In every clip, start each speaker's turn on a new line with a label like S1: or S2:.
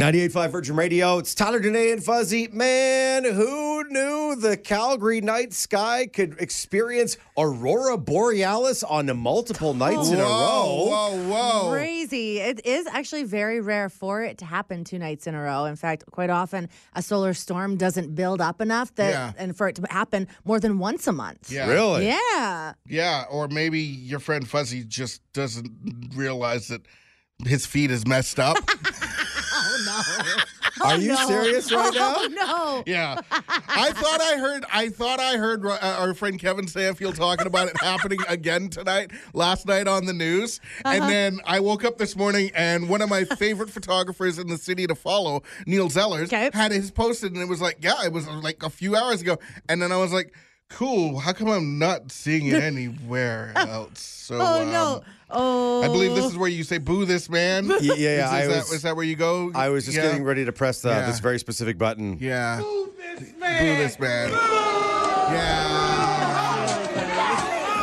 S1: 98.5 Virgin Radio. It's Tyler, Danae, and Fuzzy. Man, who knew the Calgary night sky could experience aurora borealis on multiple nights in a row?
S2: Whoa, whoa.
S3: Crazy. It is actually very rare for it to happen two nights in a row. In fact, quite often a solar storm doesn't build up enough that
S2: Yeah.
S3: and for it to happen more than once a month.
S2: Yeah.
S1: Really?
S3: Yeah.
S2: Yeah, or maybe your friend Fuzzy just doesn't realize that his feet is messed up.
S3: Oh no.
S1: Are you
S3: no.
S1: serious right now?
S3: Oh no.
S2: yeah, I thought I heard. I thought I heard uh, our friend Kevin Sanfield talking about it happening again tonight, last night on the news,
S3: Uh-huh.
S2: and then I woke up this morning and one of my favorite photographers in the city to follow, Neil Zellers,
S3: Okay.
S2: had his posted, and it was like, yeah, it was like a few hours ago, and then I was like. Cool. How come I'm not seeing it anywhere else? So,
S3: Oh
S2: um,
S3: no. Oh.
S2: I believe this is where you say "boo this man."
S1: Y- yeah, yeah,
S2: Is,
S1: I
S2: is
S1: was-
S2: that, is that where you go?
S1: I was just
S2: Yeah.
S1: getting ready to press the,
S2: Yeah.
S1: this very specific button.
S2: Yeah. Boo this man. Yeah.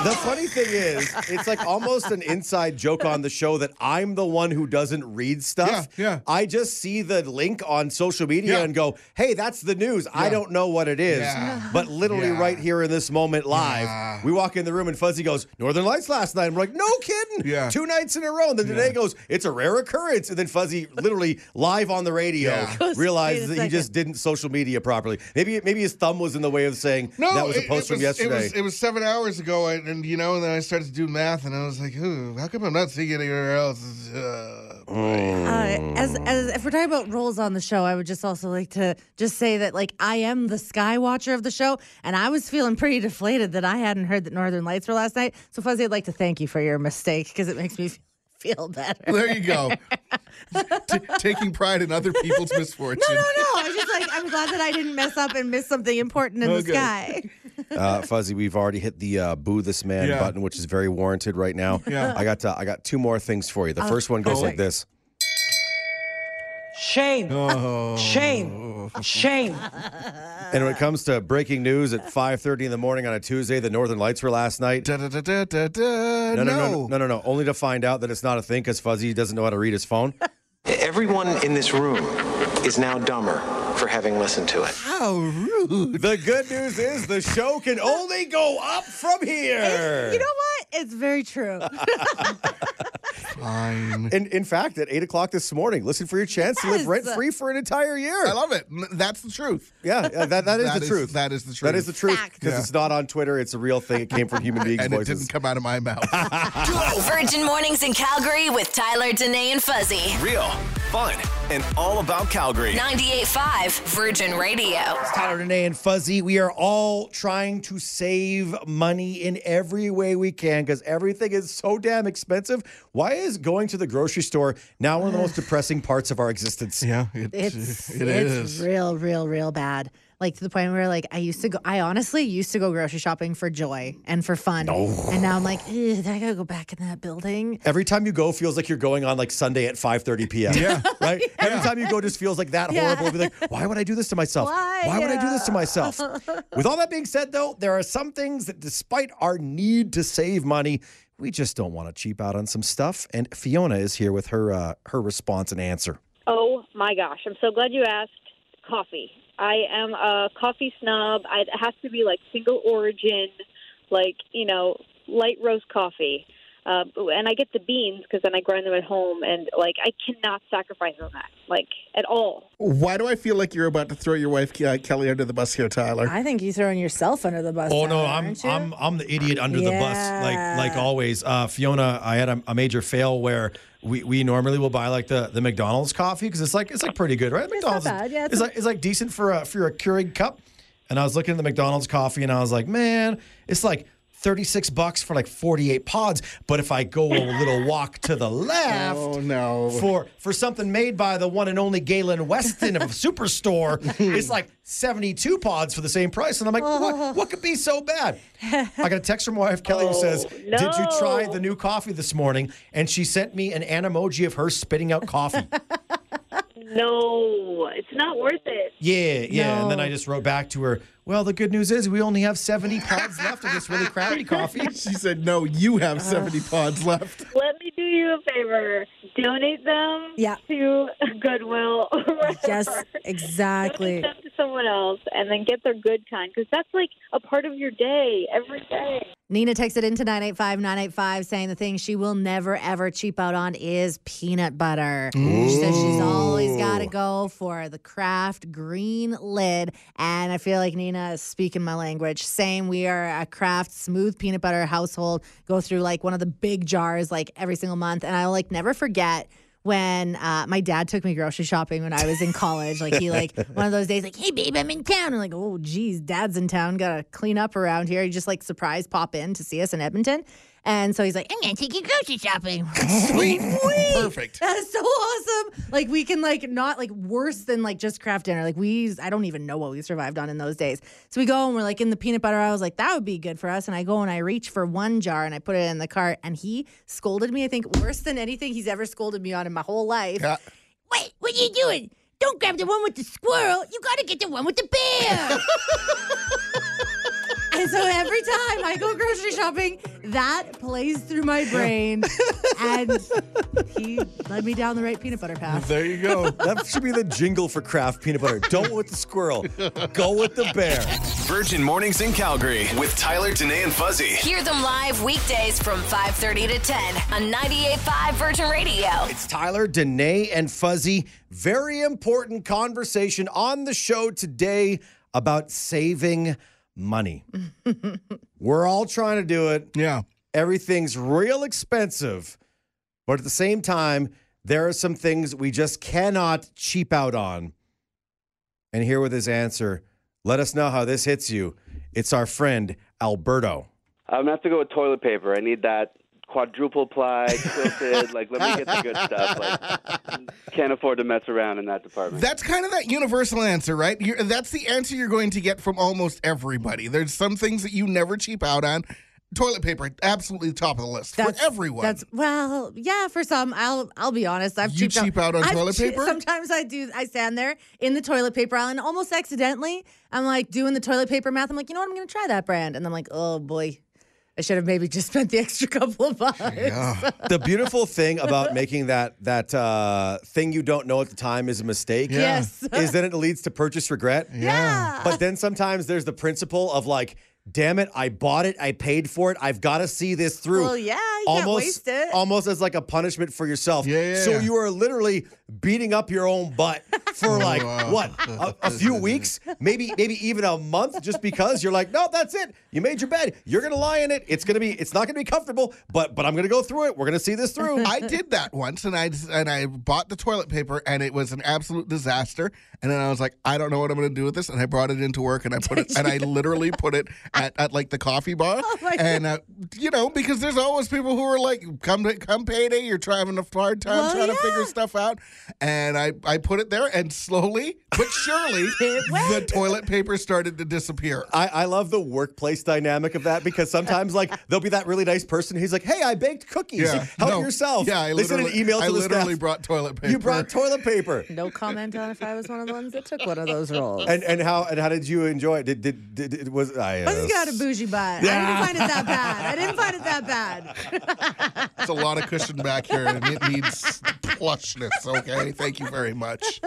S1: The funny thing is, it's like almost an inside joke on the show that I'm the one who doesn't read stuff.
S2: Yeah, yeah.
S1: I just see the link on social media
S2: Yeah.
S1: and go, hey, that's the news. I don't know what it is.
S2: Yeah.
S1: But literally
S2: Yeah.
S1: right here in this moment live,
S2: Yeah.
S1: we walk in the room and Fuzzy goes, Northern Lights last night. I'm like, no kidding.
S2: Yeah.
S1: Two nights in a row. And then today goes, it's a rare occurrence. And then Fuzzy literally live on the radio
S2: Yeah.
S1: Realizes
S3: "Wait a
S1: that he just didn't social media properly. Maybe maybe his thumb was in the way of saying
S2: No,
S1: that was a post
S2: it
S1: from
S2: was,
S1: yesterday.
S2: It was, it was seven hours ago, and, and you know, and then I started to do math, and I was like, Ooh, "How come I'm not seeing it anywhere else?" Uh,
S3: Uh, as as if we're talking about roles on the show, I would just also like to just say that like I am the sky watcher of the show, and I was feeling pretty deflated that I hadn't heard that Northern Lights were last night. So Fuzzy, I'd like to thank you for your mistake because it makes me f- feel better.
S2: there you go. T- taking pride in other people's misfortune.
S3: No, no, no. I was just like, I'm glad that I didn't mess up and miss something important in
S2: Okay.
S3: the sky.
S1: Uh, Fuzzy, we've already hit the uh, "boo this man"
S2: Yeah.
S1: button, which is very warranted right now.
S2: Yeah.
S1: I got uh, I got two more things for you. The first one goes
S2: Oh.
S1: like this.
S4: Shame.
S2: Oh.
S4: Shame. Shame.
S1: And when it comes to breaking news at 5:30 in the morning on a Tuesday, the Northern Lights were last night.
S2: Da, da, da, da, da, da.
S1: No, no, no, no, no, no, no. Only to find out that it's not a thing because Fuzzy doesn't know how to read his phone.
S5: Everyone in this room is now dumber for having listened to it.
S2: How rude.
S1: The good news is the show can only go up from here.
S3: You know what? It's very true.
S2: Fine.
S1: in, in fact, at eight o'clock this morning, listen for your chance to live rent free for an entire year.
S2: I love it. That's the truth.
S1: Yeah, yeah, that, that is
S2: That
S1: the
S2: is-
S1: truth.
S2: that is the truth.
S1: That is the
S2: truth.
S1: truth because
S2: Yeah.
S1: it's not on Twitter. It's a real thing. It came from human beings'
S2: And it didn't come out of my mouth.
S6: Virgin Mornings in Calgary with Tyler, Danae, and Fuzzy.
S7: Real, fun, and all about Calgary.
S6: 98.5 Virgin Radio.
S1: Tyler, Danae, and Fuzzy, we are all trying to save money in every way we can because everything is so damn expensive. Why is going to the grocery store now one of the most depressing parts of our existence?
S2: yeah, it,
S3: It's
S2: it
S3: it's
S2: is.
S3: real, real, real bad. Like to the point where like I used to go. I honestly used to go grocery shopping for joy and for fun. And now I'm like, I gotta go back in that building.
S1: Every time you go feels like you're going on like Sunday at 5:30 p.m.
S2: Yeah.
S1: Right? Every time you go just feels like that
S3: Yeah.
S1: horrible. Be like, why would I do this to myself?
S3: Why?
S1: would I do this to myself? With all that being said though, there are some things that despite our need to save money, we just don't want to cheap out on some stuff. And Fiona is here with her uh, her response and answer.
S8: Oh my gosh, I'm so glad you asked. Coffee. I am a coffee snob. It has to be like single origin, like, you know, light roast coffee. Uh, and I get the beans because then I grind them at home, and like I cannot sacrifice on that, like at all.
S2: Why do I feel like you're about to throw your wife uh, Kelly under the bus here, Tyler?
S3: I think you're throwing yourself under the bus.
S1: Oh no, I'm? I'm I'm the idiot under the bus, like like always. Uh, Fiona, I had a, a major fail where we, we normally will buy like the, the McDonald's coffee because it's like it's like pretty good, right? McDonald's is-
S3: bad. Yeah,
S1: it's,
S3: it's
S1: like it's like decent for a for a Keurig cup. And I was looking at the McDonald's coffee and I was like, man, it's like 36 bucks for like 48 pods. But if I go a little walk to the oh, left,
S2: Oh no.
S1: for for something made by the one and only Galen Weston of Superstore, it's like 72 pods for the same price. And I'm like, what, what could be so bad? I got a text from my wife, Kelly, who oh, says, Did you try the new coffee this morning? And she sent me an, an emoji of her spitting out coffee.
S8: No, it's not worth it.
S1: yeah, yeah. And then I just wrote back to her, Well, the good news is we only have 70 pods left of this really crappy coffee.
S2: She said, "No, you have 70 pods left."
S8: Let me do you a favor. donate them
S3: Yeah.
S8: to Goodwill or whatever.
S3: Yes,
S8: Donate
S3: exactly.
S8: Them to someone else and then get their good kind because that's like a part of your day every day.
S3: Nina texted into 985 985 saying the thing she will never ever cheap out on is peanut butter. She says she's always got to go for the Kraft green lid. And I feel like Nina is speaking my language. Same, we are a Kraft smooth peanut butter household. Go through like one of the big jars like every single month. And I'll like never forget when uh, my dad took me grocery shopping when I was in college. Like he like one of those days, like, hey babe, I'm in town. I'm like, oh geez, dad's in town. Gotta clean up around here. He just like surprise pop in to see us in Edmonton. And so he's like, I'm gonna take you grocery shopping.
S2: Sweet. Perfect.
S3: That is so awesome. Like we can like not like worse than like just Kraft Dinner. Like we I don't even know what we survived on in those days. So we go and we're like in the peanut butter. I was like, that would be good for us. And I go and I reach for one jar and I put it in the cart and he scolded me, I think, worse than anything he's ever scolded me on in my whole life.
S2: Yeah.
S3: Wait, what are you doing? Don't grab the one with the squirrel. You gotta get the one with the bear. and so every time I go grocery shopping, that plays through my brain. and he led me down the right peanut butter path.
S2: There you go.
S1: That should be the jingle for Kraft peanut butter. Don't with the squirrel. Go with the bear.
S7: Virgin Mornings in Calgary with Tyler, Danae, and Fuzzy.
S6: Hear them live weekdays from 5:30 to 10 on 98.5 Virgin Radio.
S1: It's Tyler, Danae, and Fuzzy. Very important conversation on the show today about saving money. We're all trying to do it.
S2: Yeah.
S1: Everything's real expensive, but at the same time, there are some things we just cannot cheap out on. And here with his answer, let us know how this hits you. It's our friend Alberto.
S9: I'm gonna have to go with toilet paper. I need that quadruple ply, quilted. like, let me get the good stuff. Like, can't afford to mess around in that department.
S2: That's kind of that universal answer, right? You're, that's the answer you're going to get from almost everybody. There's some things that you never cheap out on. Toilet paper, absolutely top of the list for everyone.
S3: That's well, yeah. For some, I'll I'll be honest. I've
S2: You
S3: cheaped
S2: cheap out on
S3: I've
S2: toilet
S3: che-
S2: paper?
S3: Sometimes I do. I stand there in the toilet paper aisle and almost accidentally, I'm like doing the toilet paper math. I'm like, you know what? I'm going to try that brand, and I'm like, oh boy, I should have maybe just spent the extra couple of bucks.
S1: the beautiful thing about making that that uh, thing you don't know at the time is a mistake.
S2: Yeah.
S3: Yes.
S1: is that it leads to purchase regret.
S3: Yeah.
S1: But then sometimes there's the principle of like, damn it, I bought it, I paid for it, I've got to see this through.
S3: Well, yeah, you can't
S1: almost,
S3: waste it.
S1: almost as like a punishment for yourself.
S2: Yeah, yeah,
S1: so
S2: yeah.
S1: you are literally beating up your own butt for like
S2: wow.
S1: what a, a few weeks, maybe maybe even a month, just because you're like, no, that's it. You made your bed. You're gonna lie in it. It's gonna be. It's not gonna be comfortable, but but I'm gonna go through it. We're gonna see this through.
S2: I did that once, and I and I bought the toilet paper, and it was an absolute disaster. And then I was like, I don't know what I'm to do with this, and I brought it into work, and I put it, and I literally put it at, at like the coffee bar,
S3: Oh
S2: and uh, you know, because there's always people who are like, come to, come payday, you're trying a hard time
S3: Well,
S2: trying to figure stuff out, and I I put it there, and slowly but surely, the toilet paper started to disappear.
S1: I, I love the workplace dynamic of that because sometimes like there'll be that really nice person who's like, "Hey, I baked cookies.
S2: Yeah,
S1: Help
S2: no,
S1: yourself."
S2: Yeah, I
S1: they send an
S2: literally,
S1: email to
S2: I
S1: the
S2: literally
S1: staff.
S2: brought toilet paper.
S1: You brought toilet paper.
S3: No comment on if I was one of the ones that took one of those rolls.
S1: And and how and how did you enjoy it? Did did, did, did was I?
S3: I
S1: Uh,
S3: just got a bougie butt. I didn't find it that bad. I didn't find it that bad.
S2: It's a lot of cushion back here, and it needs plushness. Okay, thank you very much.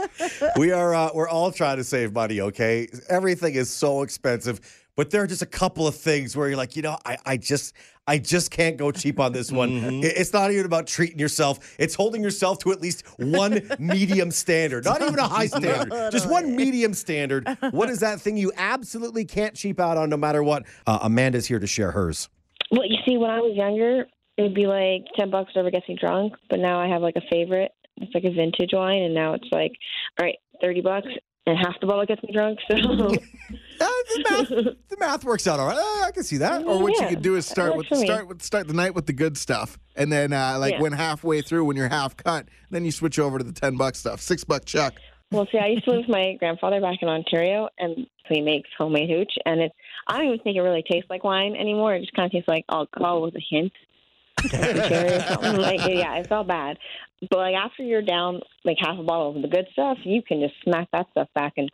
S1: we are uh, we're all trying to save money. Okay, everything is so expensive, but there are just a couple of things where you're like, you know, I I just. I just can't go cheap on this one.
S2: Mm-hmm.
S1: It's not even about treating yourself. It's holding yourself to at least one medium standard, not even a high standard, just one medium standard. What is that thing you absolutely can't cheap out on no matter what? Uh, Amanda's here to share hers.
S10: Well, you see, when I was younger, it would be like ten bucks whatever gets me drunk. But now I have like a favorite. It's like a vintage wine, and now it's like, all right, thirty bucks, and half the bottle gets me drunk. So
S1: Uh, the, math, the math works out all right. Uh, I can see that.
S2: Or what
S10: Yeah,
S2: you could do is start with start with start the night with the good stuff, and then uh, like
S10: Yeah.
S2: when halfway through, when you're half cut, then you switch over to the ten buck stuff, six buck chuck.
S10: Well, see, I used to live with my grandfather back in Ontario, and he makes homemade hooch, and it's I don't even think it really tastes like wine anymore. It just kind of tastes like alcohol with a hint or something. Like, yeah, it's all bad. But like after you're down like half a bottle of the good stuff, you can just smack that stuff back and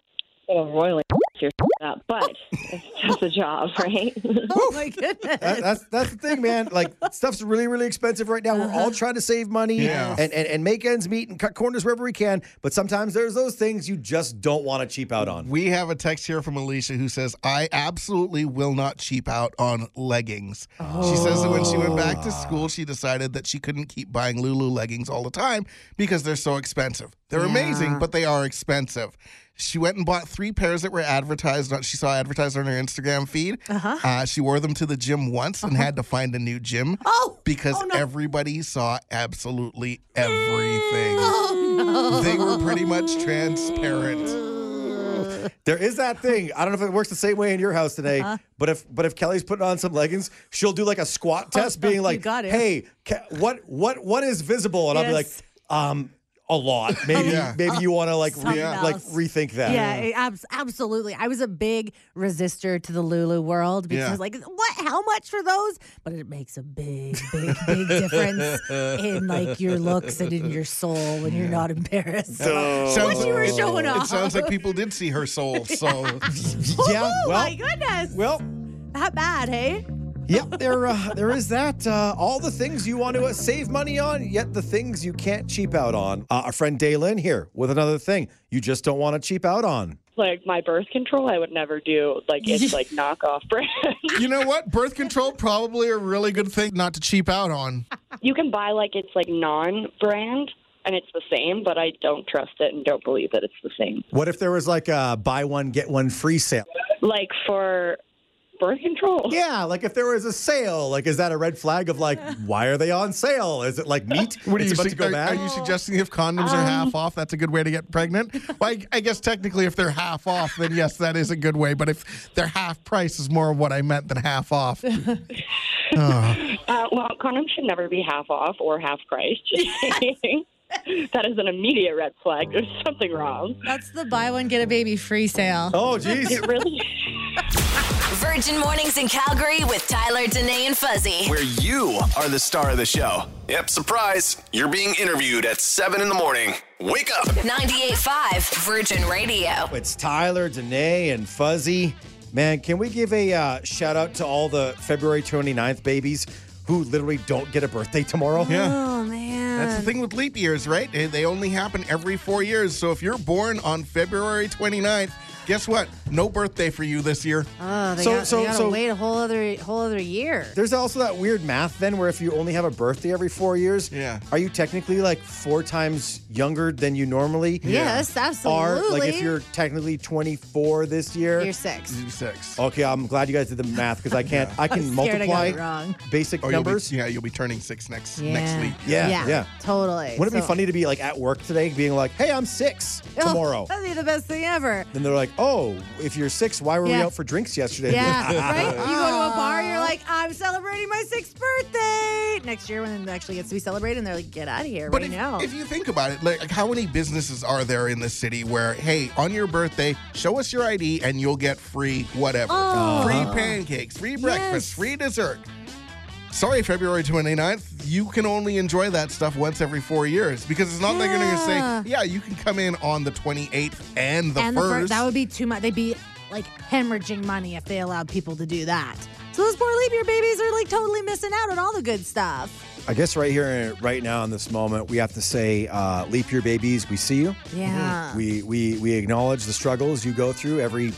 S10: you know, roiling your that, but it's just a job, right?
S3: Oh my goodness.
S1: That- that's that's the thing, man. Like stuff's really, really expensive right now. We're
S3: Uh-huh.
S1: all trying to save money
S2: Yeah.
S1: and, and, and make ends meet and cut corners wherever we can. But sometimes there's those things you just don't want to cheap out on.
S2: We have a text here from Alicia who says, I absolutely will not cheap out on leggings. She says that when she went back to school, she decided that she couldn't keep buying Lulu leggings all the time because they're so expensive. They're amazing, but they are expensive. She went and bought three pairs that were advertised on. She saw advertised on her Instagram feed. Uh-huh. she wore them to the gym once and had to find a new gym
S3: Oh,
S2: because
S3: oh no.
S2: everybody saw absolutely everything.
S3: Oh,
S2: They were pretty much transparent.
S1: There is that thing. I don't know if it works the same way in your house today,
S3: Uh-huh.
S1: but if but if Kelly's putting on some leggings, she'll do like a squat test, being like,
S3: got
S1: "Hey, Ke- what what what is visible?" And I'll be like, "Um, a lot. Maybe
S2: Yeah.
S1: maybe you want to like re-
S3: Something
S1: like rethink that."
S3: Yeah, it- abs- absolutely. I was a big resistor to the Lulu world because
S2: Yeah.
S3: Like, what? How much for those? But it makes a big, big, big difference in like your looks and in your soul when you're not embarrassed.
S2: Sounds
S3: What you were
S2: it-
S3: showing
S2: It sounds like people did see her soul. So
S1: yeah.
S3: oh
S1: Well,
S3: my goodness.
S1: well,
S3: that bad, hey?
S1: Yep, there uh, there is that. Uh, all the things you want to uh, save money on, yet the things you can't cheap out on. Uh, our friend Daylin here with another thing you just don't want to cheap out on.
S11: like my birth control, I would never do. Like it's like knockoff brand.
S2: you know what? Birth control probably a really good thing not to cheap out on.
S11: you can buy like it's like non-brand and it's the same, but I don't trust it and don't believe that it's the same.
S1: What if there was like a buy one get one free sale?
S11: Like for birth control.
S1: Yeah, like if there was a sale, like is that a red flag of like why are they on sale? Is it like meat?
S2: What are
S1: it's
S2: you,
S1: about
S2: su-
S1: to go
S2: are,
S1: bad?
S2: are you suggesting if condoms are half off, that's a good way to get pregnant? Well, I, I guess technically, if they're half off, then yes, that is a good way. But if they're half price, is more of what I meant than half off.
S11: Uh, well, condoms should never be half off or half price. Just saying. that is an immediate red flag. There's something wrong.
S3: That's the buy one, get a baby free sale.
S1: oh, geez.
S11: It really.
S6: Virgin Mornings in Calgary with Tyler, Danae, and Fuzzy.
S7: Where you are the star of the show. Yep, surprise. You're being interviewed at 7 in the morning. Wake up.
S6: 98.5 Virgin Radio.
S1: It's Tyler, Danae, and Fuzzy. Man, can we give a uh, shout out to all the February 29th babies who literally don't get a birthday tomorrow?
S2: Yeah.
S3: Oh man.
S2: That's the thing with leap years, right? They- They only happen every four years. So if you're born on February 29th, guess what? No birthday for you this year.
S3: Oh, they
S1: So-
S3: got,
S1: so-
S3: they gotta
S1: so-
S3: wait a whole other whole other year.
S1: There's also that weird math then where if you only have a birthday every four years,
S2: Yeah.
S1: are you technically like four times younger than you normally
S3: Yes,
S1: are?
S3: absolutely.
S1: Like if you're technically 24 this year.
S3: You're six.
S2: You're Six.
S1: Okay, I'm glad you guys did the math because I can't. I can
S3: I'm I
S1: multiply
S3: wrong.
S1: basic
S2: Oh, you'll be,
S1: numbers.
S2: yeah, you'll be turning six next
S3: Yeah.
S2: next week.
S1: Yeah,
S3: yeah,
S1: yeah.
S3: totally.
S1: Wouldn't it be funny to be like at work today, being like, "Hey, I'm six
S3: oh,
S1: tomorrow."
S3: that'd be the best thing ever.
S1: Then they're like, "Oh, if you're six, why were we
S3: Yeah.
S1: out for drinks yesterday?"
S3: Yeah, right? You go to a bar, you're like, I'm celebrating my sixth birthday. Next year, when it actually gets to be celebrated, and they're like, get out of here
S2: But
S3: right
S2: if,
S3: now.
S2: if you think about it, like, like how many businesses are there in the city where, hey, on your birthday, show us your ID and you'll get free whatever.
S3: Oh.
S2: Free pancakes, free breakfast,
S3: Yes.
S2: free dessert. Sorry, February 29th, you can only enjoy that stuff once every four years because it's not like they're going to say, yeah, you can come in on the 28th and the
S3: and the
S2: first.
S3: first, that would be too much. They'd be like hemorrhaging money if they allowed people to do that. So those poor leap year babies are like totally missing out on all the good stuff.
S1: I guess right here, right now, in this moment, we have to say, uh, "Leap year babies, we see you.
S3: Yeah.
S1: We we we acknowledge the struggles you go through every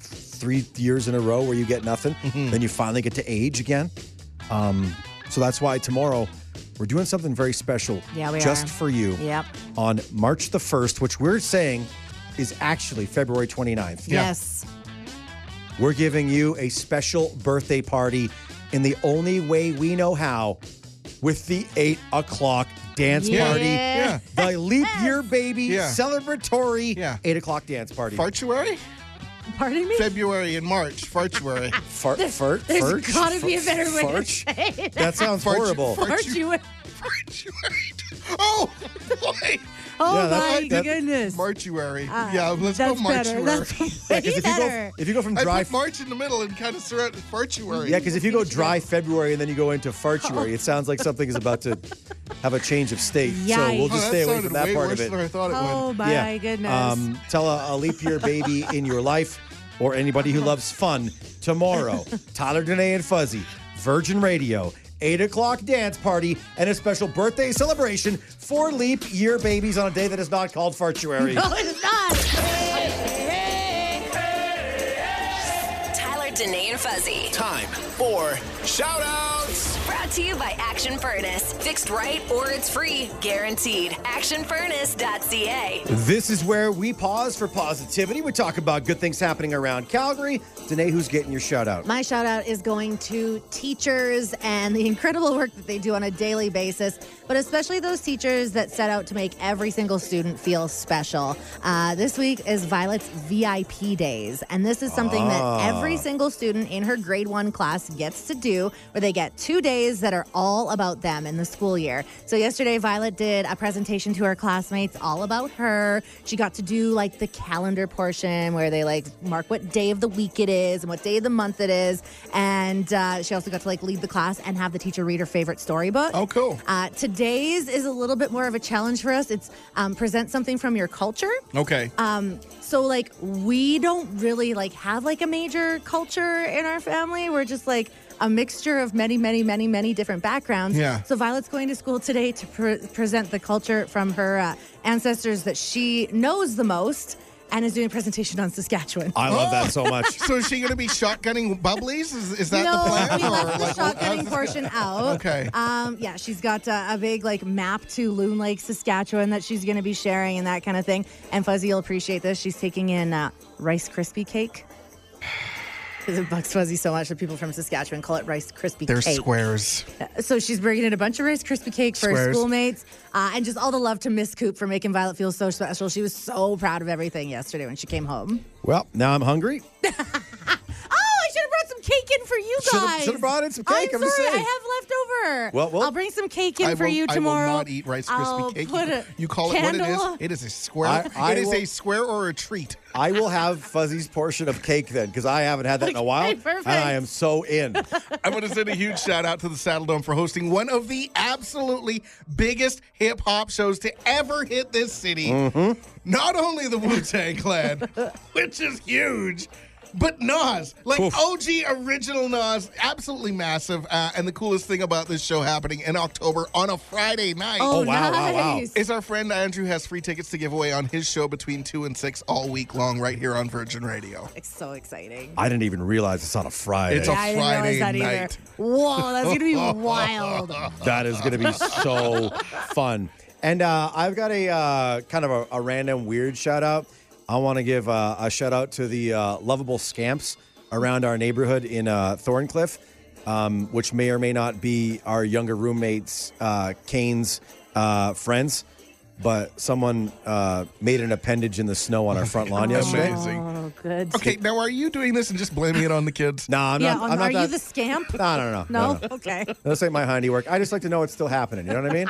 S1: three years in a row where you get nothing, then you finally get to age again. Um, so that's why tomorrow we're doing something very special,
S3: Yeah, we
S1: just
S3: are.
S1: for you.
S3: Yep.
S1: On March the first, which we're saying is actually February 29th.
S3: Yes.
S1: We're giving you a special birthday party in the only way we know how with the eight o'clock dance
S3: Yeah.
S1: party.
S3: Yeah.
S1: The leap year baby
S2: Yeah.
S1: celebratory
S2: Yeah.
S1: eight o'clock dance party.
S2: Fartuary?
S3: Pardon me?
S2: February and March. Fartuary.
S1: Fart, fart,
S3: There's
S1: farch,
S3: gotta be a better way to say it.
S1: That sounds
S2: Farch-
S1: horrible.
S2: farch-
S3: Aren't you?
S2: Fartuary. Oh, boy.
S3: Oh
S1: Yeah, that's-
S3: my
S1: that-
S3: goodness.
S2: Marchuary.
S3: Ah,
S2: yeah, let's
S3: that's
S2: go
S3: better.
S2: Marchuary.
S3: That's
S1: Yeah,
S3: way
S1: 'cause if you go
S3: better.
S1: if you go from
S2: I
S1: dry
S2: put March in the middle and kind of surround Fartuary.
S1: yeah, because if you go dry February and then you go into fartuary, it sounds like something is about to have a change of state. So we'll
S3: Yikes.
S2: Oh,
S1: just
S2: that
S1: stay away
S2: sounded
S1: from that
S2: way
S1: part
S2: worse
S1: of it.
S2: than I thought it
S3: Oh
S2: would.
S3: my goodness.
S1: Um, tell a, a leap year baby in your life or anybody who loves fun tomorrow. Tyler, Danae, and Fuzzy, Virgin Radio. 8 o'clock dance party and a special birthday celebration for leap year babies on a day that is not called Fartuary.
S3: No, it's not.
S6: Tyler, Danae, and Fuzzy.
S7: Time for shout outs.
S6: Brought to you by Action Furnace. Fixed right or it's free. Guaranteed. ActionFurnace.ca.
S1: This is where we pause for positivity. We talk about good things happening around Calgary. Danae, who's getting your shout out?
S3: My shout out is going to teachers and the incredible work that they do on a daily basis, but especially those teachers that set out to make every single student feel special. Uh, this week is Violet's VIP days, and this is something
S12: Ah.
S3: that every single student in her grade one class gets to do, where they get two days that are all about them in the school year. So yesterday, Violet did a presentation to her classmates all about her. She got to do like the calendar portion where they like mark what day of the week it is and what day of the month it is, and uh, she also got to like lead the class and have the teacher read her favorite storybook.
S2: Oh, cool.
S3: Uh, today's is a little bit more of a challenge for us. It's um, present something from your culture.
S2: Okay.
S3: Um, so like we don't really like have like a major culture in our family. We're just like a mixture of many, many, many, many different backgrounds.
S2: Yeah.
S3: So Violet's going to school today to pre- present the culture from her uh, ancestors that she knows the most, and is doing a presentation on Saskatchewan.
S1: I love that so much.
S2: So is she going to be shotgunning bubblies? Is, is that
S3: no,
S2: the plan?
S3: No, we
S2: or
S3: left the
S2: like, what-
S3: shotgunning portion out.
S2: Okay.
S3: Um, yeah, she's got uh, a big like map to Loon Lake, Saskatchewan that she's going to be sharing and that kind of thing. And Fuzzy will appreciate this. She's taking in uh, Rice Krispie cake. Because it bugs Fuzzy so much that people from Saskatchewan call it Rice Krispie
S2: They're
S3: cake.
S2: squares.
S3: So she's bringing in a bunch of Rice Krispie cake for her
S2: Squares.
S3: schoolmates, uh, and just all the love to Miss Coop for making Violet feel so special. She was so proud of everything yesterday when she came home.
S1: Well, now I'm hungry.
S3: Oh, I should have brought some cake in for you
S1: Should've-
S3: guys.
S1: should've brought in some cake,
S3: I'm
S1: I'm just
S3: sorry, I have leftover.
S1: Well, well,
S3: I'll bring some cake in
S2: I
S3: for
S2: will,
S3: you
S2: I
S3: tomorrow.
S2: will not eat Rice Krispie
S3: I'll
S2: cake.
S3: Put
S2: You,
S3: a
S2: you call it what it
S3: candle-
S2: is. It is a square.
S1: I- I
S2: it is
S1: will-
S2: a square or a treat.
S1: I will have Fuzzy's portion of cake then, because I haven't had that in a while.
S3: perfect.
S1: And I am so in.
S2: I want to send a huge shout out to the Saddledome for hosting one of the absolutely biggest hip hop shows to ever hit this city.
S1: Mm-hmm.
S2: Not only the Wu Tang Clan, which is huge. But Nas, like
S1: Oof.
S2: OG original Nas, absolutely massive. Uh, and the coolest thing about this show happening in October on a Friday night.
S3: Oh,
S1: Oh, wow, wow, wow,
S2: Is our friend Andrew has free tickets to give away on his show between 2 and 6 all week long right here on Virgin Radio.
S3: It's so exciting.
S1: I didn't even realize it's on a Friday.
S2: It's a
S3: Yeah, I didn't
S2: Friday
S3: that
S2: night.
S3: either. Whoa, that's gonna be wild.
S1: that is going to be so fun. And uh, I've got a uh, kind of a, a random weird shout out. I want to give uh, a shout out to the uh, lovable scamps around our neighborhood in uh, Thorncliffe, um, which may or may not be our younger roommates, uh, Kane's uh, friends. But someone uh, made an appendage in the snow on our front lawn yesterday.
S2: Amazing.
S3: Oh, good.
S2: Okay, now are you doing this and just blaming it on the kids?
S1: No, I'm
S3: yeah,
S1: not.
S3: um,
S1: I'm not
S3: are you the scamp?
S1: No, no, no,
S3: No?
S1: no, no.
S3: Okay.
S1: This ain't my handiwork. I just like to know it's still happening. You know what I mean?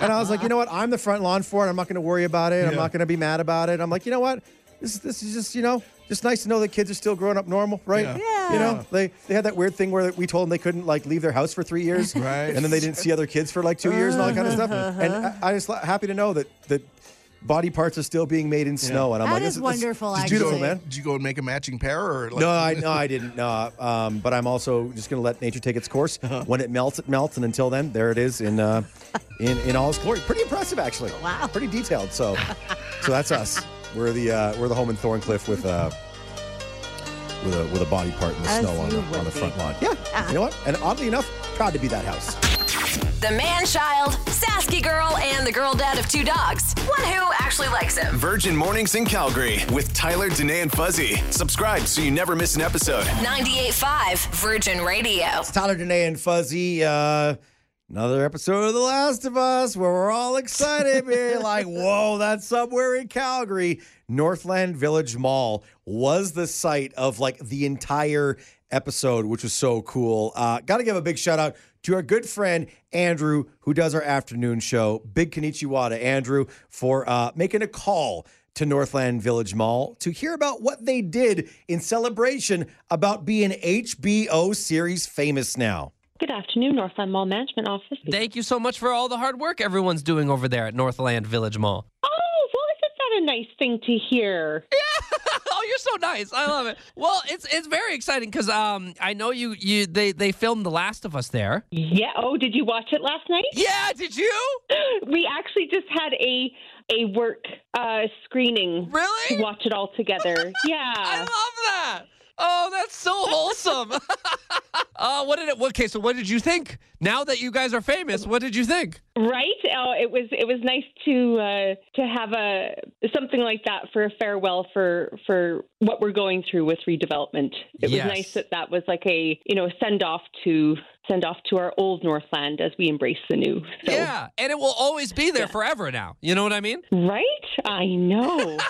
S1: and I was like, you know what? I'm the front lawn for it. I'm not going to worry about it. I'm not going to be mad about it. I'm like, you know what? This, this is just, you know, just nice to know that kids are still growing up normal, right?
S2: Yeah.
S3: Yeah.
S1: You know, they they had that weird thing where we told them they couldn't like leave their house for three years,
S2: Right.
S1: And then they didn't see other kids for like two years and all that kind of stuff. And I, I just happy to know that that body parts are still being made in snow. And I'm
S3: That
S1: like,
S3: is
S1: this, this-
S3: wonderful,
S1: It's beautiful, man.
S2: Did you go and make a matching pair or like
S1: No, I no, I didn't. No, um, but I'm also just going to let nature take its course. When it melts, it melts, and until then, there it is in uh, in in all its glory. Pretty impressive, actually.
S3: Wow.
S1: pretty detailed. So, so that's us. We're the uh, we're the home in Thorncliffe with uh, with a with a body part in the
S3: As
S1: snow on
S3: you
S1: the,
S3: would
S1: on the
S3: be.
S1: front lawn. Yeah, you know what? And oddly enough, proud to be that house.
S6: The man child, Sasky girl, and the girl dad of two dogs. One who actually likes him.
S7: Virgin Mornings in Calgary with Tyler, Danae, and Fuzzy. Subscribe so you never miss an episode.
S6: 98.5 Virgin Radio.
S1: It's Tyler, Danae, and Fuzzy. Uh, another episode of The Last of Us where we're all excited. We're like, whoa, that's somewhere in Calgary. Northland Village Mall was the site of like the entire episode, which was so cool. Uh, Got to give a big shout out to our good friend Andrew, who does our afternoon show. Big Konnichiwa to Andrew for uh, making a call to Northland Village Mall to hear about what they did in celebration about being HBO series famous now.
S11: Good afternoon, Northland Mall Management Office.
S12: Thank you so much for all the hard work everyone's doing over there at Northland Village Mall.
S11: Oh, well, isn't that a nice thing to hear? Yeah.
S12: oh, you're so nice. I love it. Well, it's it's very exciting because um I know you you they they filmed The Last of Us there.
S11: Yeah. Oh, did you watch it last night?
S12: Yeah. Did you?
S11: We actually just had a a work uh, screening.
S12: Really?
S11: To watch it all together. Yeah.
S12: I love that. Oh, that's so wholesome. uh, what did it? Okay, so what did you think? Now that you guys are famous, what did you think?
S11: Right? Oh, it was it was nice to uh, to have a something like that for a farewell for for what we're going through with redevelopment. It
S12: Yes.
S11: was nice that that was like a you know send off to send off to our old Northland as we embrace the new. So,
S12: Yeah, and it will always be there forever now. You know what I mean?
S11: Right? I know.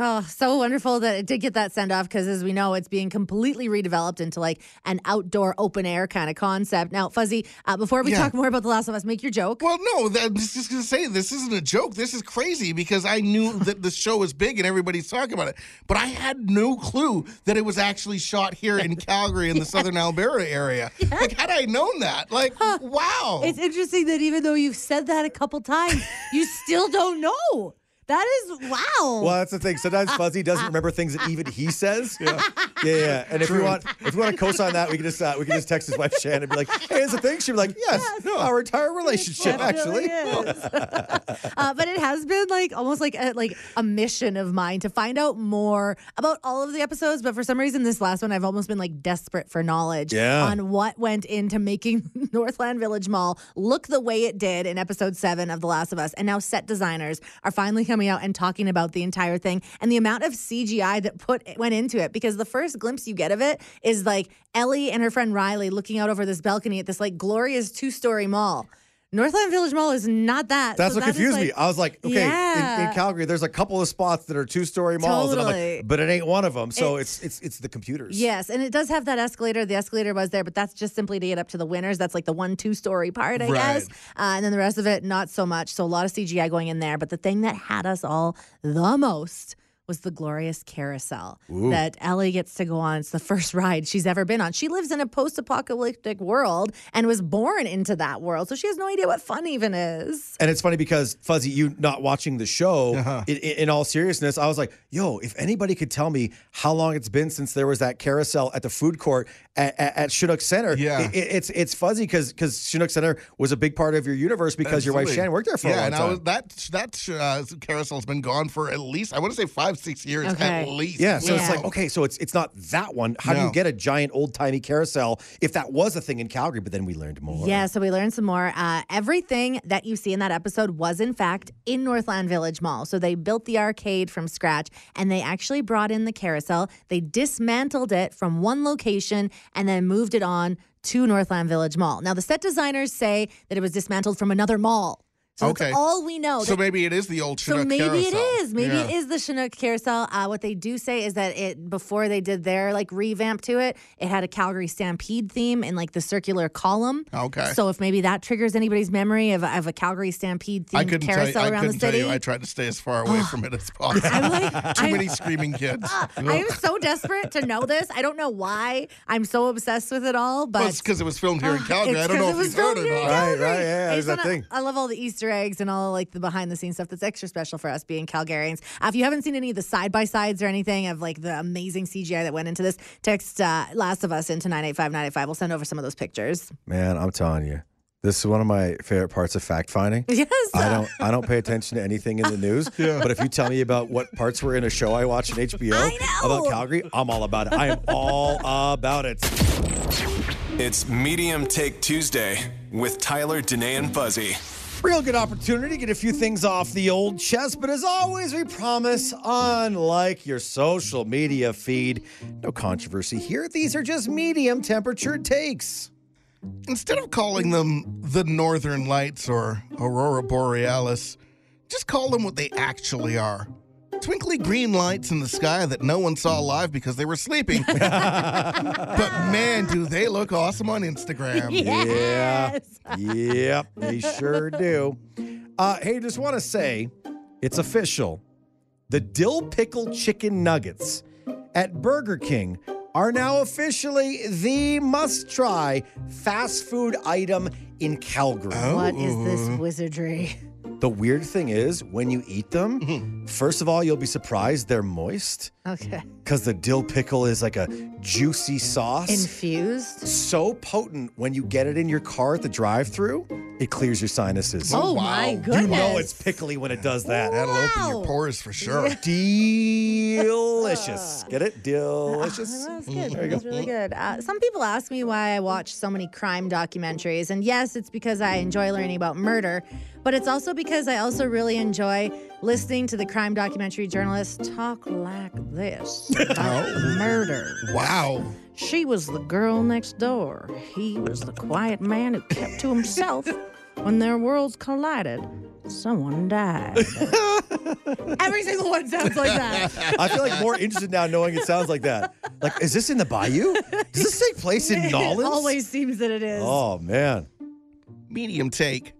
S3: Oh, so wonderful that it did get that send off because, as we know, it's being completely redeveloped into like an outdoor open air kind of concept. Now, Fuzzy, uh, before we
S2: Yeah.
S3: talk more about The Last of Us, make your joke.
S2: Well, no, that- I'm just going to say this isn't a joke. This is crazy because I knew that the show was big and everybody's talking about it, but I had no clue that it was actually shot here in Calgary in the Southern Alberta area. Like, had I known that, like, wow.
S3: It's interesting that even though you've said that a couple times, you still don't know. That is wow.
S1: Well, that's the thing. Sometimes Fuzzy doesn't remember things that even he says. Yeah, yeah, yeah. And if we want, if we want to co-sign that, we can just uh, we can just text his wife Shannon and be like, "Hey, is a thing?" She'd be like, "Yes, no, our entire relationship actually."
S3: Is. uh, but it has been like almost like a, like a mission of mine to find out more about all of the episodes. But for some reason, this last one, I've almost been like desperate for knowledge
S1: Yeah.
S3: on what went into making Northland Village Mall look the way it did in episode seven of The Last of Us. And now set designers are finally coming out and talking about the entire thing and the amount of CGI that put went into it. Because the first glimpse you get of it is like Ellie and her friend Riley looking out over this balcony at this like glorious two story mall. Northland Village Mall is not that.
S1: That's
S3: So
S1: what
S3: that
S1: confused me. I was like, okay, in,
S3: Yeah.
S1: in Calgary, there's a couple of spots that are two-story malls, and I'm like, but it ain't one of them. So
S3: It's-
S1: it's it's it's the computers.
S3: Yes, and it does have that escalator. The escalator was there, but that's just simply to get up to the winners. That's like the one, two story part, I
S1: Right.
S3: guess. Uh, and then the rest of it, not so much. So a lot of CGI going in there. But the thing that had us all the most was the glorious carousel
S1: Ooh.
S3: that Ellie gets to go on. It's the first ride she's ever been on. She lives in a post apocalyptic world and was born into that world. So she has no idea what fun even is.
S1: And it's funny because Fuzzy, you not watching the show,
S2: Uh-huh.
S1: in, in all seriousness, I was like, yo, if anybody could tell me how long it's been since there was that carousel at the food court at, at, at Chinook Center,
S2: Yeah.
S1: it- it- it's it's fuzzy because because Chinook Center was a big part of your universe because your wife
S2: Absolutely.
S1: Shannon worked there for
S2: yeah,
S1: a long
S2: and
S1: time.
S2: I was, that that uh, carousel's been gone for at least I want to say five six years
S3: Okay.
S2: at least.
S1: yeah, so it's like okay, so it's it's not that one. How do you get a giant old timey carousel if that was a thing in Calgary? But then we learned more.
S3: Yeah, so we learned some more. Uh, everything that you see in that episode was, in fact, in Northland Village Mall. So they built the arcade from scratch and they actually brought in the carousel. They dismantled it from one location and then moved it on to Northland Village Mall. Now, the set designers say that it was dismantled from another mall. So
S2: Okay.
S3: that's all we know.
S2: So
S3: They-
S2: maybe it is the old
S3: so
S2: Chinook
S3: maybe
S2: carousel.
S3: it is. Maybe it
S2: Yeah.
S3: is the Chinook carousel. Uh, what they do say is that it before they did their like revamp to it, it had a Calgary Stampede theme in like the circular column.
S2: Okay.
S3: So if maybe that triggers anybody's memory of, of a Calgary Stampede
S2: I
S3: themed
S2: couldn't tell you.
S3: carousel
S2: I
S3: around
S2: couldn't
S3: the
S2: tell
S3: city.
S2: you. I tried to stay as far away from it as possible.
S3: I'm like,
S2: Too
S3: I'm-
S2: many screaming kids.
S3: I am so desperate to know this. I don't know why I'm so obsessed with it all, but
S2: Well, it's because it was filmed here in
S3: Ah,
S2: Calgary. I don't know if
S3: was
S2: you've heard
S3: filmed
S2: or not.
S1: Right, right, yeah,
S3: I
S1: there's that thing.
S3: I love all the Easter eggs and all like the behind the scenes stuff that's extra special for us being Calgarians. Uh, if you haven't seen any of the side by sides or anything of like the amazing CGI that went into this, text uh, Last of Us into 98595. We'll send over some of those pictures.
S1: Man, I'm telling you, this is one of my favorite parts of fact finding.
S3: Yes.
S1: I don't I don't pay attention to anything in the news. But if you tell me about what parts were in a show I watch on HBO about Calgary, I'm all about it. I am all about it.
S7: It's Medium Take Tuesday with Tyler, Danae, and Fuzzy.
S1: Real good opportunity to get a few things off the old chest, but as always, we promise, unlike your social media feed, no controversy here. These are just medium temperature takes.
S2: Instead of calling them the Northern Lights or Aurora Borealis, just call them what they actually are. Twinkly green lights in the sky that no one saw live because they were sleeping. but man, do they look awesome on Instagram.
S1: Yeah. yep, they sure do. Uh, hey, just want to say it's official. The dill pickle chicken nuggets at Burger King are now officially the must try fast food item in Calgary.
S3: What is this wizardry?
S1: The weird thing is, when you eat them, mm-hmm. first of all, you'll be surprised they're moist
S3: Okay.
S1: because the dill pickle is like a juicy sauce.
S3: Infused.
S1: so potent when you get it in your car at the drive-through, it clears your sinuses.
S3: Oh, my goodness.
S1: You know it's pickly when it does that.
S2: That'll open
S3: Wow.
S2: your pores for sure.
S1: Delicious. Get it? Delicious.
S3: That's good. That's really good. Uh, some people ask me why I watch so many crime documentaries, and yes, it's because I enjoy learning about murder, but it's also because I also really enjoy listening to the crime documentary journalists talk like this about murder.
S2: Wow.
S3: She was the girl next door. He was the quiet man who kept to himself. When their worlds collided, someone died. Every single one sounds like that.
S1: I feel like more interested now knowing it sounds like that. Like, is this in the bayou? Does this take place in
S3: It always seems that it is.
S1: Oh man.
S2: Medium take.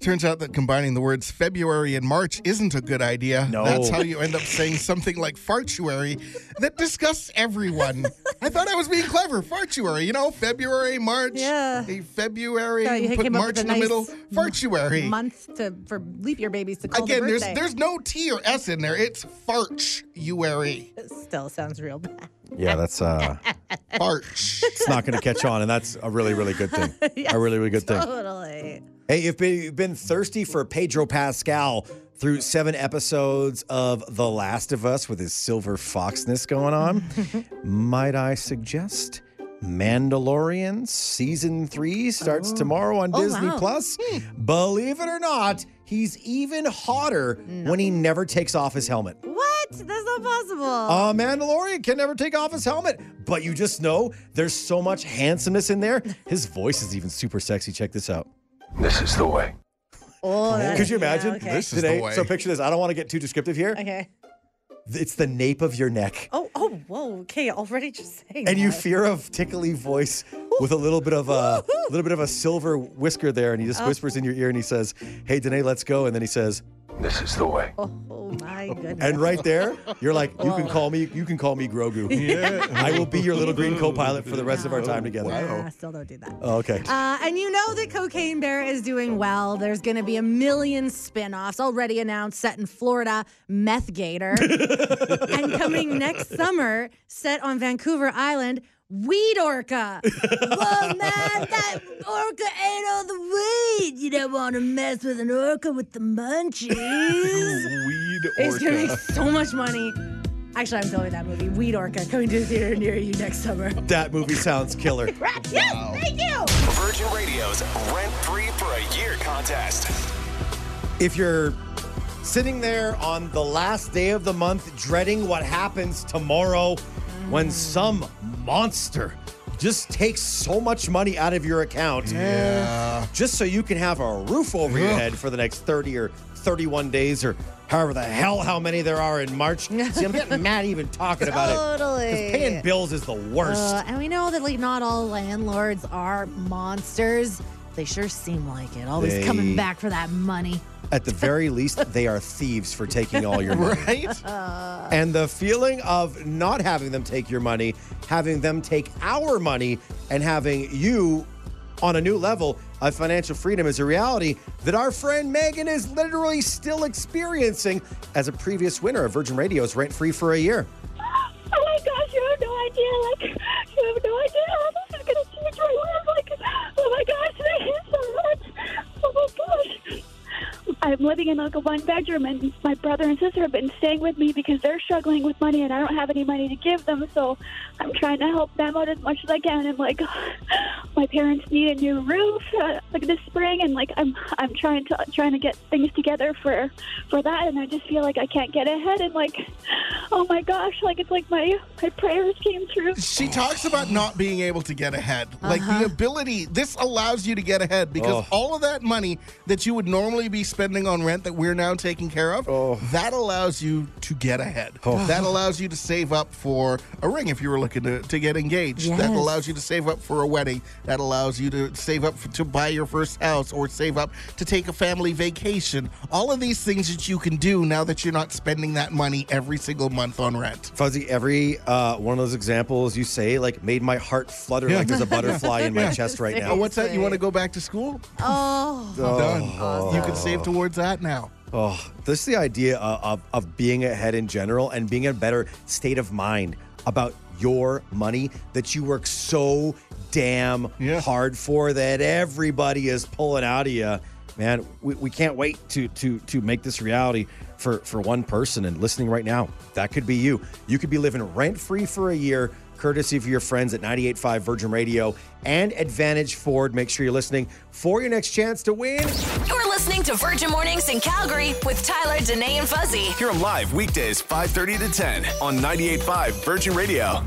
S2: Turns out that combining the words February and March isn't a good idea.
S1: No.
S2: That's how you end up saying something like fartuary that disgusts everyone. I thought I was being clever. Fartuary, you know, February, March.
S3: Yeah.
S2: February,
S3: Yeah, you
S2: put March in
S3: a
S2: the
S3: nice
S2: middle. Fartuary.
S3: month to for leap year babies to call
S2: Again,
S3: the
S2: there's
S3: birthday.
S2: there's no T or S in there. It's fartuary.
S3: It still sounds real bad.
S1: Yeah, that's uh
S2: Farch.
S1: it's not gonna catch on, and that's a really, really good thing. a really, really good thing.
S3: Totally.
S1: Hey, you've been, you've been thirsty for Pedro Pascal through seven episodes of The Last of Us with his silver foxness going on. Might I suggest Mandalorian season three starts oh. tomorrow on
S3: Oh,
S1: Disney
S3: wow.
S1: Plus? Hmm. Believe it or not, he's even hotter when he never takes off his helmet.
S3: What? That's not possible.
S1: A Mandalorian can never take off his helmet, but you just know there's so much handsomeness in there. His voice is even super sexy. Check this out.
S7: This is the way.
S3: oh, that-
S1: Could you
S3: yeah,
S1: imagine?
S3: okay.
S2: This is
S1: Today,
S2: the way.
S1: so picture this. I don't want to get too descriptive here.
S3: Okay.
S1: It's the nape of your neck.
S3: Oh, oh, whoa. Okay, already just saying.
S1: And you fear a tickly voice with a little bit of a little bit of a silver whisker there, and he
S3: Oh.
S1: just uh. whispers in your ear and he says, Hey Danae, let's go. And then he says,
S7: This is the way.
S3: Oh, oh my goodness.
S1: and right there, you're like, you can call me, you can call me Grogu. Yeah. I will be your little green co-pilot for the rest of our time together.
S3: Ah, still don't do that.
S1: Oh, okay.
S3: Uh, and you know that Cocaine Bear is doing well. There's going to be a million spin offs already announced, set in Florida, Meth Gator. and coming next summer, set on Vancouver Island, Weed Orca. Whoa, man, that orca ate all the weed. You don't want to mess with an orca with the munchies.
S2: Weed orca.
S3: It's going to
S2: orca.
S3: make so much money. Actually, I'm telling that movie, Weed Orca, coming to the theater near you next summer.
S1: that movie sounds killer.
S3: yes, thank you.
S7: Virgin Radio's Rent Free for a Year contest.
S1: if you're sitting there on the last day of the month dreading what happens tomorrow when some monster just takes so much money out of your account
S2: Yeah.
S1: just so you can have a roof over your head for the next 30 or 31 days or however the hell how many there are in March. See, I'm getting mad even talking about it.
S3: Totally.
S1: Paying bills is the worst.
S3: Uh, and we know that like not all landlords are monsters. They sure seem like it. Always
S1: They-
S3: coming back for that money.
S1: At the very least, they are thieves for taking all your money.
S2: Right? Uh.
S1: And the feeling of not having them take your money, having them take our money, and having you on a new level of financial freedom is a reality that our friend Megan is literally still experiencing as a previous winner of Virgin Radio's Rent Free for a Year.
S11: Oh my gosh, you have no idea. Like, I'm living in like a one bedroom, and my brother and sister have been staying with me because they're struggling with money, and I don't have any money to give them. So I'm trying to help them out as much as I can. And like, my parents need a new roof uh, like this spring, and like I'm I'm trying to trying to get things together for for that, and I just feel like I can't get ahead. And like, oh my gosh, like it's like my my prayers came through.
S2: She talks about not being able to get ahead. Like the ability, this allows you to get ahead because
S1: Oh.
S2: all of that money that you would normally be spending on rent that we're now taking care of, that allows you to get ahead. That allows you to save up for a ring if you were looking to, to get engaged. That allows you to save up for a wedding. That allows you to save up for, to buy your first house or save up to take a family vacation. All of these things that you can do now that you're not spending that money every single month month on rent.
S1: Fuzzy, every uh, one of those examples you say like made my heart flutter
S2: Yeah.
S1: like there's a butterfly in my
S2: Yeah.
S1: chest right
S2: Oh,
S1: now.
S2: what's that? You want to go back to school?
S3: Oh.
S2: Done. You can save towards that now.
S1: Oh, this is the idea of, of, of being ahead in general and being in a better state of mind about your money that you work so damn hard for that everybody is pulling out of you. Man, we, we can't wait to to to make this reality for for one person and listening right now. That could be you. You could be living rent free for a year, courtesy of your friends at 98.5 Virgin Radio and Advantage Ford. Make sure you're listening for your next chance to win.
S6: You're listening to Virgin Mornings in Calgary with Tyler, Danae, and Fuzzy.
S7: Hear them live weekdays 5:30 to 10 on 98.5 Virgin Radio.